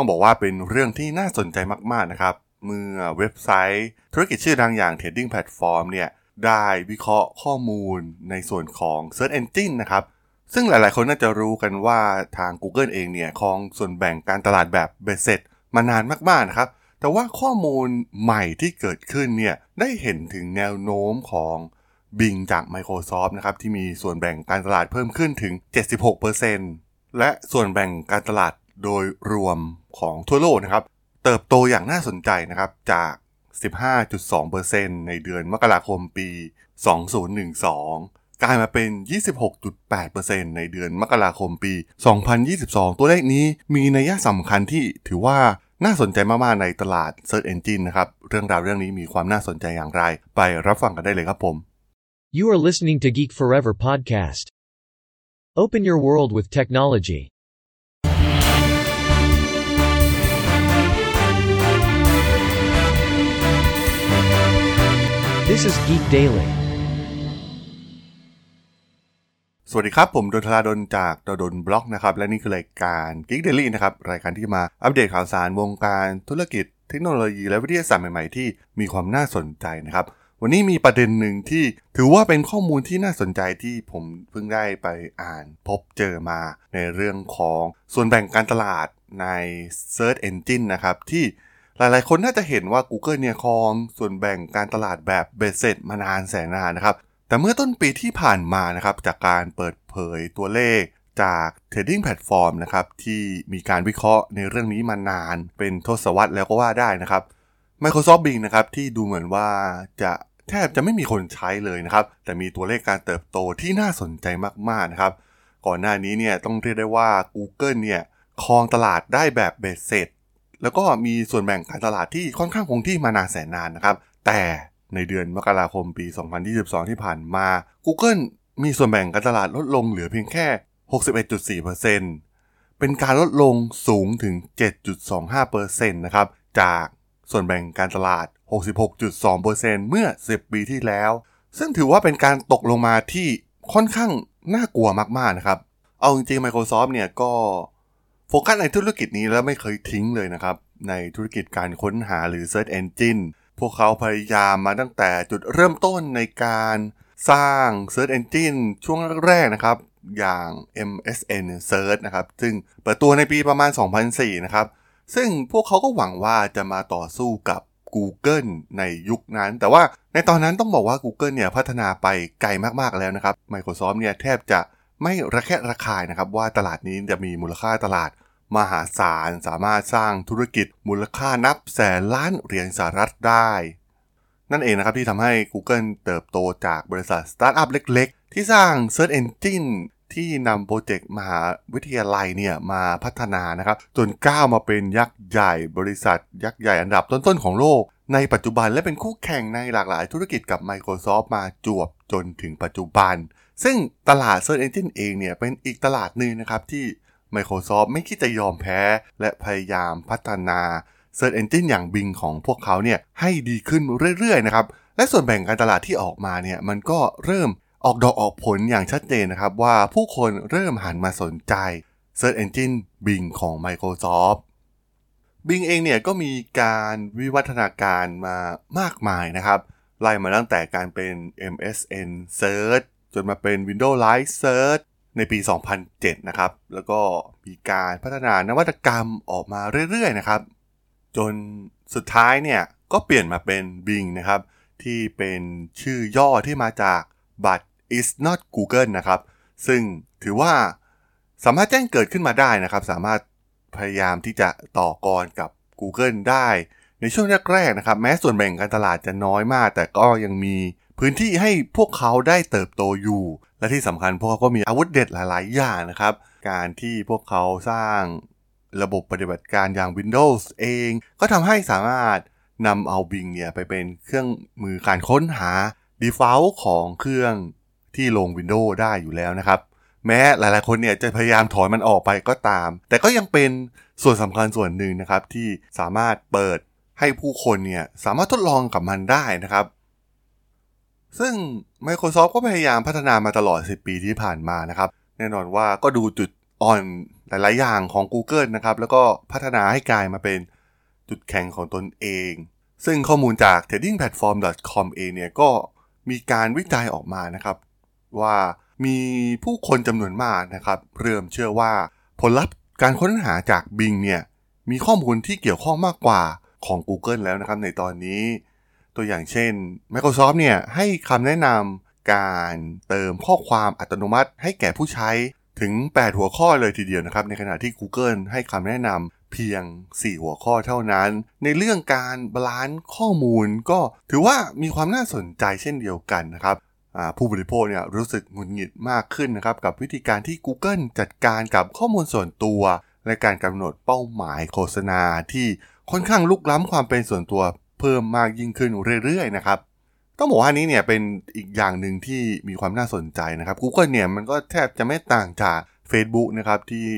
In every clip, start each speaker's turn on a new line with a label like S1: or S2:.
S1: ต้องบอกว่าเป็นเรื่องที่น่าสนใจมากๆนะครับ เมื่อเว็บไซต์ ธุรกิจชื่อดังอย่าง Trading Platform เนี่ยได้วิเคราะห์ข้อมูลในส่วนของ Search Engine นะครับ ซึ่งหลายๆ คนน่าจะรู้กันว่าทาง Google เองเนี่ยครองส่วนแบ่งการตลาดแบบเบสเซ็ตมานานมากๆนะครับ แต่ว่าข้อมูลใหม่ที่เกิดขึ้นเนี่ยได้เห็นถึงแนวโน้มของ Bing จาก Microsoft นะครับที่มีส่วนแบ่งการตลาดเพิ่มขึ้นถึง 76%และส่วนแบ่งการตลาด โดยรวมของทั่วโลกนะครับ เติบโตอย่างน่าสนใจนะครับจาก 15.2%ในเดือนมกราคมปี 2012 กลายมาเป็น 26.8%ในเดือนมกราคมปี 2022 ตัวเลขนี้มีนัยสำคัญที่ถือว่าน่าสนใจมาก ๆ ในตลาด Search Engine นะครับ เรื่องราวเรื่องนี้มีความน่าสนใจอย่างไร ไปรับฟังกันได้เลยครับผม
S2: You are listening to Geek Forever podcast. Open your world with technology. This is Geek Daily.
S1: สวัสดีครับ ผมดนทราดนจากดดนบล็อกนะครับ และนี่คือรายการ Geek Daily นะครับ รายการที่มาอัปเดตข่าวสารวงการธุรกิจ เทคโนโลยีและวิทยาศาสตร์ใหม่ ๆ ที่มีความน่าสนใจนะครับ วันนี้มีประเด็นหนึ่งที่ถือว่าเป็นข้อมูลที่น่าสนใจที่ผมเพิ่งได้ไปอ่านพบเจอมาในเรื่องของส่วนแบ่งการตลาดใน Search Engine นะครับที่ หลายๆ คนน่าจะเห็นว่า Google เนี่ยครองส่วนแบ่งการตลาดแบบเบสเซ็ตมานานแสนนานนะครับ แต่เมื่อต้นปีที่ผ่านมานะครับ จากการเปิดเผยตัวเลขจาก Trading Platform นะครับ ที่มีการวิเคราะห์ในเรื่องนี้มานานเป็นทศวรรษแล้วก็ว่าได้นะครับ Microsoft Bing นะครับ ที่ดูเหมือนว่าจะแทบจะไม่มีคนใช้เลยนะครับ แต่มีตัวเลขการเติบโตที่น่าสนใจมากๆนะครับ ก่อนหน้านี้เนี่ยต้องเรียกได้ว่า Google เนี่ยครองตลาดได้แบบเบสเซ็ต แล้วก็มีส่วนแบ่งการตลาดที่ค่อนข้างคงที่มานานแสนนานนะครับ แต่ในเดือนมกราคมปี 2022 ที่ผ่านมา Google มีส่วนแบ่งการตลาดลดลงเหลือเพียงแค่ 61.4%เป็นการลดลงสูงถึง 7.25%นะครับ จากส่วนแบ่งการตลาด 66.2%เมื่อ 10 ปีที่แล้ว ซึ่งถือว่าเป็นการตกลงมาที่ค่อนข้างน่ากลัวมากๆนะครับ เอาจริงๆ Microsoft เนี่ยก็ โฟกัสในธุรกิจนี้แล้วไม่เคยทิ้งเลยนะครับ ในธุรกิจการค้นหาหรือ Search Engine พวกเขาพยายามมาตั้งแต่จุดเริ่มต้นในการสร้าง Search Engine ช่วงแรกๆนะครับ อย่าง MSN Search นะครับ ซึ่งเปิดตัวในปีประมาณ 2004 นะครับ ซึ่งพวกเขาก็หวังว่าจะมาต่อสู้กับ Google ในยุคนั้น แต่ว่าในตอนนั้นต้องบอกว่า Google เนี่ยพัฒนาไปไกลมากๆแล้วนะครับ Microsoft เนี่ยแทบจะ ไม่ระแคะระคายนะครับว่าตลาดนี้จะมีมูลค่าตลาดมหาศาลสามารถสร้างธุรกิจมูลค่านับแสนล้านเหรียญสหรัฐได้ นั่นเองนะครับที่ทำให้ Google เติบโตจากบริษัทสตาร์ทอัพเล็ก ๆ ที่สร้าง Search Engine ที่นำโปรเจกต์มหาวิทยาลัยเนี่ยมาพัฒนานะครับ จนก้าวมาเป็นยักษ์ใหญ่บริษัท ยักษ์ใหญ่อันดับต้นๆของโลก ในปัจจุบันและเป็นคู่แข่งในหลากหลายธุรกิจกับ Microsoft มาจวบจนถึงปัจจุบัน ซึ่งตลาด Search Engine เองเนี่ยเป็นอีกตลาดหนึ่งนะครับที่ Microsoft ไม่คิดจะยอมแพ้ และพยายามพัฒนา Search Engine อย่าง Bing ของพวกเขาเนี่ยให้ดีขึ้นเรื่อยๆนะครับและส่วนแบ่งการตลาดที่ออกมาเนี่ยมันก็เริ่มออกดอกออกผลอย่างชัดเจนนะครับ ว่าผู้คนเริ่มหันมาสนใจ Search Engine Bing ของ Microsoft Bing เองเนี่ยก็มีการวิวัฒนาการมามากมายนะครับ ไล่มาตั้งแต่การเป็น MSN Search จนมาเป็น Windows Live Search ในปี 2007 นะครับ แล้วก็มีการพัฒนานวัตกรรมออกมาเรื่อยๆ นะครับ จนสุดท้ายเนี่ย ก็เปลี่ยนมาเป็น Bing นะครับ ที่เป็นชื่อย่อที่มาจากบัตร is not Google นะครับ ซึ่งถือว่าสามารถแจ้งเกิดขึ้นมาได้นะครับ สามารถพยายามที่จะต่อกรกับ Google ได้ ในช่วงแรกๆนะครับ แม้ส่วนแบ่งการตลาดจะน้อยมาก แต่ก็ยังมี พื้นที่ให้พวกเขาได้เติบโตอยู่ และที่สำคัญพวกเขาก็มีอาวุธเด็ดหลาย ๆ อย่างนะครับ การที่พวกเขาสร้างระบบปฏิบัติการอย่าง Windows เอง ก็ทำให้สามารถนำเอา Bing เนี่ยไปเป็นเครื่องมือการค้นหา default ของเครื่องที่ลง Windows ได้อยู่แล้วนะครับแม้หลายๆ คนเนี่ยจะพยายามถอนมันออกไปก็ตาม แต่ก็ยังเป็นส่วนสำคัญส่วนหนึ่งนะครับ ที่สามารถเปิดให้ผู้คนเนี่ยสามารถทดลองกับมันได้นะครับ ซึ่ง Microsoft ก็พยายามพัฒนามาตลอด 10 ปีที่ผ่านมานะครับ แน่นอนว่าก็ดูจุดอ่อนหลาย ๆ อย่างของ Google นะครับ แล้วก็พัฒนาให้กลายมาเป็นจุดแข็งของตนเอง ซึ่งข้อมูลจาก tradingplatform.com เองเนี่ยก็มีการวิจัยออกมานะครับ ว่ามีผู้คนจำนวนมากนะครับเริ่มเชื่อว่าผลลัพธ์การค้นหาจาก Bing เนี่ยมีข้อมูลที่เกี่ยวข้องมากกว่าของ Google แล้วนะครับในตอนนี้ ตัวอย่างเช่น Microsoft เนี่ยให้คำแนะนำการเติมข้อความอัตโนมัติ ให้แก่ผู้ใช้ถึง 8 หัวข้อเลยทีเดียวนะครับ ในขณะที่ Google ให้คำแนะนำเพียง 4 หัวข้อเท่านั้น ในเรื่องการบาลานซ์ข้อมูลก็ถือว่ามีความน่าสนใจเช่นเดียวกันนะครับผู้บริโภคเนี่ยรู้สึกหงุดหงิดมากขึ้นนะครับ กับวิธีการที่ Google จัดการกับข้อมูลส่วนตัว และการกำหนดเป้าหมายโฆษณาที่ค่อนข้างลุกล้ำความเป็นส่วนตัว เพิ่มมากยิ่งขึ้นเรื่อยๆนะครับต้องบอกว่านี้เนี่ยเป็นอีกอย่างหนึ่งที่มีความน่าสนใจนะครับ Google เนี่ยมันก็แทบจะไม่ต่างจาก Facebook นะครับที่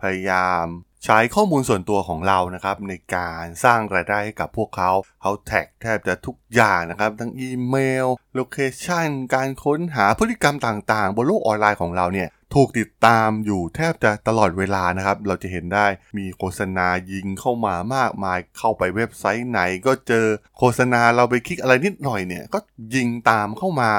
S1: พยายาม ใช้ข้อมูลส่วนตัวของเรานะครับในการสร้างรายได้ให้กับพวกเขาเขา track แทบจะทุกอย่างนะครับ ทั้งอีเมล location การค้นหาพฤติกรรมต่างๆ บนโลกออนไลน์ของเราเนี่ยถูกติดตามอยู่แทบจะตลอดเวลานะครับ เราจะเห็นได้มีโฆษณายิงเข้ามามากมาย เข้าไปเว็บไซต์ไหนก็เจอโฆษณาเราไปคลิกอะไรนิดหน่อยเนี่ย ก็ยิงตามเข้ามา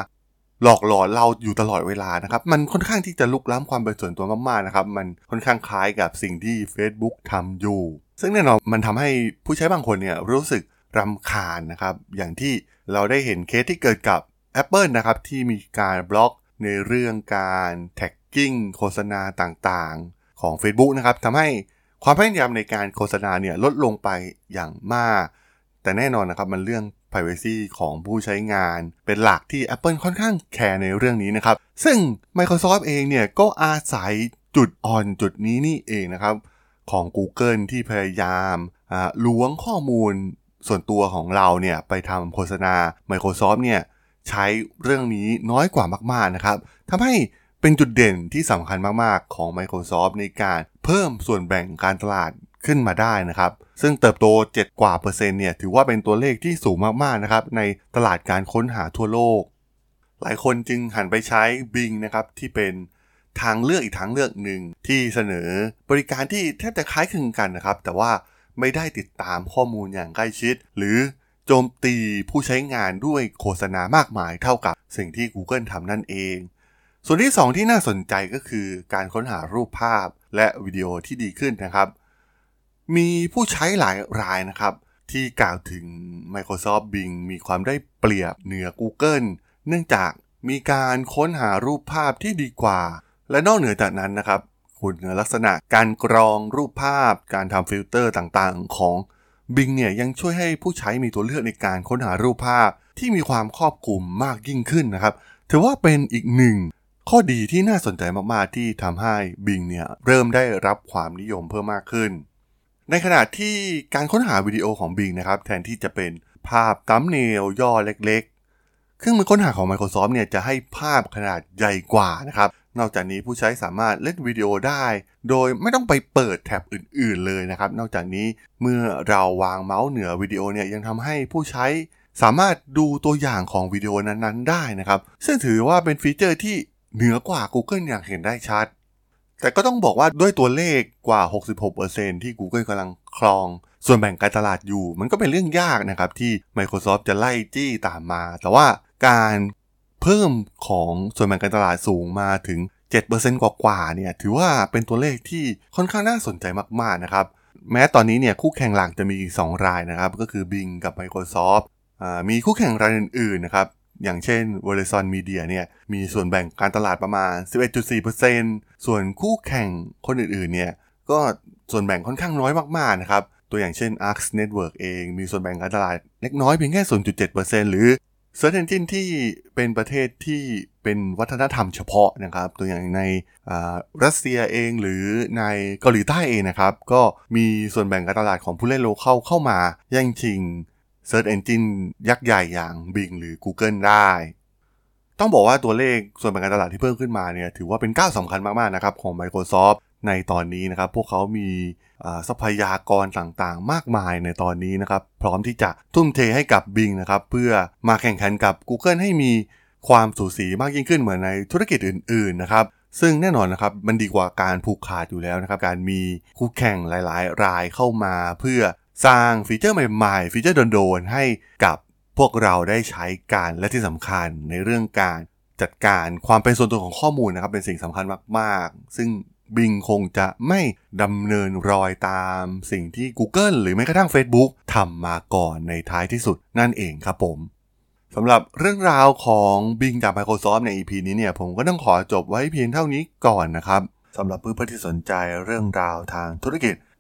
S1: หลอกหลอนเราอยู่ตลอดเวลานะครับ มันค่อนข้างที่จะลุกล้ำความเป็นส่วนตัวมากๆนะครับ มันค่อนข้างคล้ายกับสิ่งที่ Facebook ทำอยู่ ซึ่งแน่นอนมันทำให้ผู้ใช้บางคนเนี่ยรู้สึกรำคาญนะครับ อย่างที่เราได้เห็นเคสที่เกิดกับ Apple นะครับที่มีการบล็อกในเรื่องการ tracking โฆษณาต่างๆ ของ Facebook นะครับทำให้ความพยายามในการโฆษณาเนี่ยลดลงไปอย่างมาก แต่แน่นอนนะครับมันเรื่อง Privacy ของผู้ใช้งาน เป็นหลักที่ Apple ค่อนข้างแคร์ในเรื่องนี้นะครับ ซึ่ง Microsoft เองเนี่ยก็อาศัยจุดอ่อนจุดนี้นี่เองนะครับ ของ Google ที่พยายามล้วงข้อมูลส่วนตัวของเราเนี่ยไปทำโฆษณา Microsoft เนี่ยใช้เรื่องนี้น้อยกว่ามากๆนะครับทำให้เป็นจุดเด่นที่สำคัญมากๆ ของ Microsoft ในการเพิ่มส่วนแบ่งการตลาดขึ้นมาได้นะครับ ซึ่งเติบโต 7 กว่าเปอร์เซ็นต์เนี่ยถือว่าเป็นตัวเลขที่สูงมากๆนะครับในตลาดการค้นหาทั่วโลก หลายคนจึงหันไปใช้ Bing นะครับที่เป็นทางเลือกอีกทางเลือกหนึ่งที่เสนอบริการที่แทบจะคล้ายคลึงกันนะครับ แต่ว่าไม่ได้ติดตามข้อมูลอย่างใกล้ชิด หรือโจมตีผู้ใช้งานด้วยโฆษณามากมายเท่ากับสิ่งที่ Google ทำนั่นเอง ส่วนที่ 2 ที่น่าสนใจก็คือการค้นหารูปภาพและวิดีโอที่ดีขึ้นนะครับ มีผู้ใช้หลายรายนะครับ ที่กล่าวถึง Microsoft Bing มีความได้เปรียบเหนือ Google เนื่องจากมีการค้นหารูปภาพที่ดีกว่า และนอกเหนือจากนั้นนะครับ คุณลักษณะการกรองรูปภาพ การทำฟิลเตอร์ต่างๆ ของ Bing เนี่ยยังช่วยให้ผู้ใช้มีตัวเลือกในการค้นหารูปภาพที่มีความครอบคลุมมากยิ่งขึ้นนะครับ ถือว่าเป็นอีกหนึ่งข้อดีที่น่าสนใจมาก ๆ ที่ทำให้ Bing เนี่ยเริ่มได้รับความนิยมเพิ่มมากขึ้น ในขณะที่การค้นหาวิดีโอของ Bing นะครับ แทนที่จะเป็นภาพตัมเนลย่อเล็กๆ เครื่องมือค้นหาของ Microsoft เนี่ยจะให้ภาพขนาดใหญ่กว่านะครับ นอกจากนี้ผู้ใช้สามารถเล่นวิดีโอได้ โดยไม่ต้องไปเปิดแท็บอื่นๆเลยนะครับ นอกจากนี้เมื่อเราวางเมาส์เหนือวิดีโอเนี่ยยังทำให้ผู้ใช้สามารถดูตัวอย่างของวิดีโอนั้นๆ ได้นะครับ ซึ่งถือว่าเป็นฟีเจอร์ที่เหนือกว่า Google อย่างเห็นได้ชัด แต่ก็ต้องบอกว่าด้วยตัวเลขกว่า 66%ที่ Google กำลังครอง ส่วนแบ่งการตลาดอยู่ มันก็เป็นเรื่องยากนะครับ ที่ Microsoft จะไล่จี้ตามมา แต่ว่าการเพิ่มของส่วนแบ่งการตลาดสูงมาถึง 7%กว่าๆเนี่ยถือว่าเป็นตัวเลขที่ค่อนข้างน่าสนใจมากๆนะครับ แม้ตอนนี้เนี่ยคู่แข่งหลักจะมี 2 รายนะครับ ก็คือ Bing กับ Microsoft มีคู่แข่งรายอื่นๆนะครับ อย่างเช่น Verizon Media เนี่ยมีส่วนแบ่งการตลาดประมาณ 11.4%ส่วนคู่แข่งคนอื่นๆเนี่ยก็ส่วนแบ่งค่อนข้างน้อยมากๆนะครับ ตัวอย่างเช่น Arc Network เองมีส่วนแบ่งการตลาดเล็กน้อยเพียงแค่ 0.7%หรือ Search Engine ที่เป็นประเทศที่เป็นวัฒนธรรมเฉพาะนะครับ ตัวอย่างในรัสเซียเองหรือในเกาหลีใต้เองนะครับ ก็มีส่วนแบ่งการตลาดของผู้เล่นโลเคอลเข้ามาย่งชิง Search Engine ยักษ์ใหญ่อย่าง Bing หรือ Google ได้ ต้องบอกว่าตัวเลขส่วนแบ่งการตลาดที่เพิ่มขึ้นมาเนี่ยถือว่าเป็นก้าวสำคัญมากๆนะครับของ Microsoft ในตอนนี้นะครับ พวกเขามีทรัพยากรต่างๆ มากมายในตอนนี้นะครับ พร้อมที่จะทุ่มเทให้กับ Bing นะครับ เพื่อมาแข่งขันกับ Google ให้มีความสูสีมากยิ่งขึ้นเหมือนในธุรกิจอื่น ๆ นะครับ ซึ่งแน่นอนนะครับมันดีกว่าการผูกขาดอยู่แล้วนะครับ การมีคู่แข่งหลาย ๆ รายเข้ามาเพื่อ สร้างฟีเจอร์ใหม่ๆ ฟีเจอร์โดนๆให้กับพวกเราได้ใช้การและที่สำคัญในเรื่องการจัดการความเป็นส่วนตัวของข้อมูลนะครับ เป็นสิ่งสำคัญมากๆ ซึ่งบิงคงจะไม่ดำเนินรอยตามสิ่งที่ Google หรือแม้กระทั่ง Facebook ทำมาก่อนในท้ายที่สุดนั่นเองครับผมสำหรับเรื่องราวของ Bing จาก Microsoft ใน EP นี้เนี่ย ผมก็ต้องขอจบไว้เพียงเท่านี้ก่อนนะครับสำหรับเพื่อนๆที่สนใจเรื่องราวทางธุรกิจ